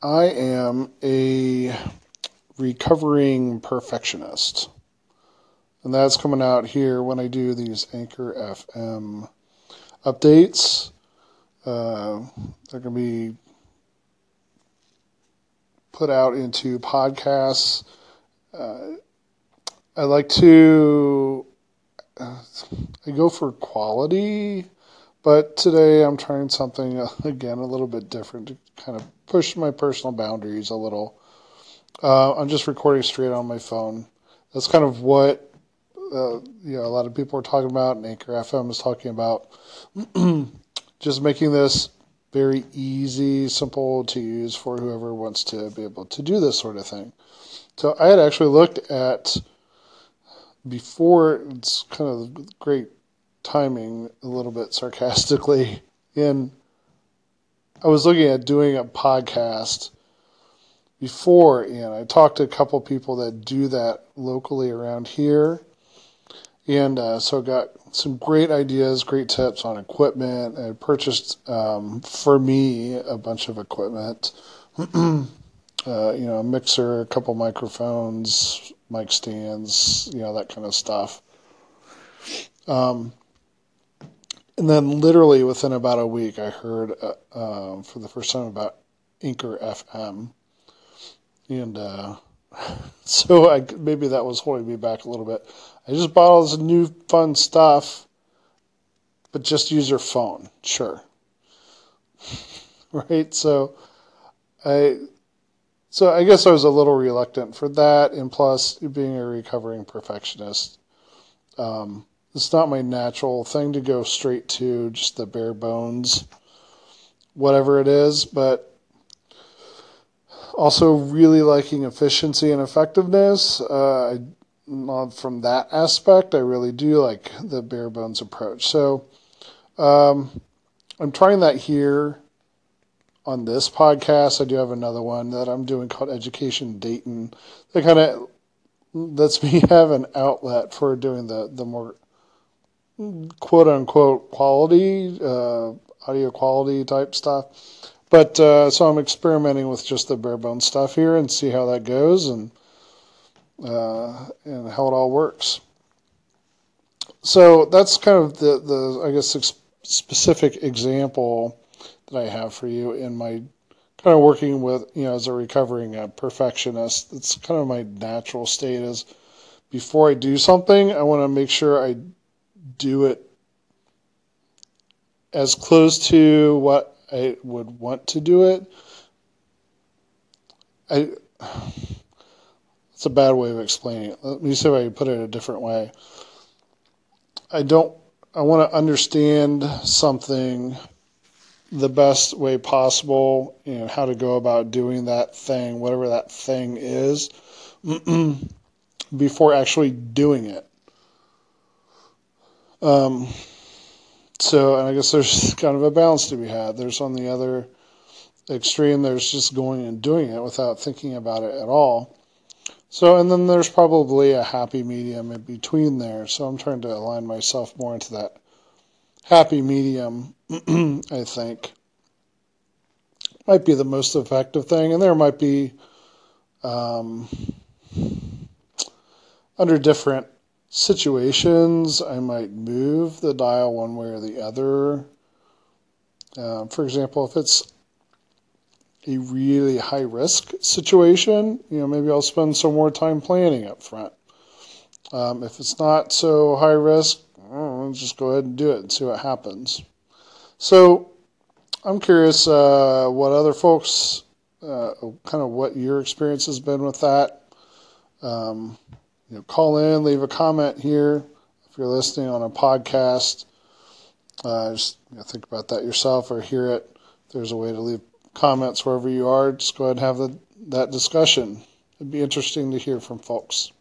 I am a recovering perfectionist. And that's coming out here when I do these Anchor FM updates. Uh, they're going to be put out into podcasts. Uh, I like to, uh, I go for quality, but today I'm trying something, uh, again, a little bit different to kind of push my personal boundaries a little. Uh, I'm just recording straight on my phone. That's kind of what uh, you know a lot of people are talking about, and Anchor FM is talking about. just making this very easy, simple to use for whoever wants to be able to do this sort of thing. So I had actually looked at before. It's kind of great timing, a little bit sarcastically. In I was looking at doing a podcast before, and I talked to a couple people that do that locally around here, and uh, so got some great ideas, great tips on equipment. I purchased um, for me a bunch of equipment, uh, you know, a mixer, a couple microphones, mic stands, you know, that kind of stuff. Um, and then, literally within about a week, I heard uh, uh, for the first time about Anchor FM, and uh, so I maybe that was holding me back a little bit. I just bought all this new fun stuff, but just use your phone, sure. right? So I so I guess I was a little reluctant for that, and plus being a recovering perfectionist, um, it's not my natural thing to go straight to just the bare bones, whatever it is. But also really liking efficiency and effectiveness. Uh, from that aspect, I really do like the bare bones approach. So um, I'm trying that here on this podcast. I do have another one that I'm doing called Education Dayton. That kind of lets me have an outlet for doing the the more quote unquote quality uh, audio quality type stuff. But uh, so I'm experimenting with just the bare bones stuff here and see how that goes and uh, and how it all works. So that's kind of the the I guess specific example that I have for you in my kind of working with you know as a recovering uh, perfectionist. It's kind of my natural state is before I do something, I want to make sure I do it as close to what I would want to do it. I it's a bad way of explaining it. Let me see if I can put it a different way. I don't I want to understand something the best way possible, know, how to go about doing that thing, whatever that thing is, before actually doing it. Um, so, and I guess there's kind of a balance to be had. There's on the other extreme, there's just going and doing it without thinking about it at all. So, and then there's probably a happy medium in between there. So I'm trying to align myself more into that happy medium, I think. Might be the most effective thing. And there might be, um, under different situations, I might move the dial one way or the other. Uh, for example, if it's a really high risk situation, you know, maybe I'll spend some more time planning up front. Um, if it's not so high risk, I'll just go ahead and do it and see what happens. So I'm curious uh, what other folks, uh, kind of what your experience has been with that. Um, you know, call in, leave a comment here if you're listening on a podcast. Uh, just you know, think about that yourself or hear it. There's a way to leave comments wherever you are. Just go ahead and have the, that discussion. It'd be interesting to hear from folks.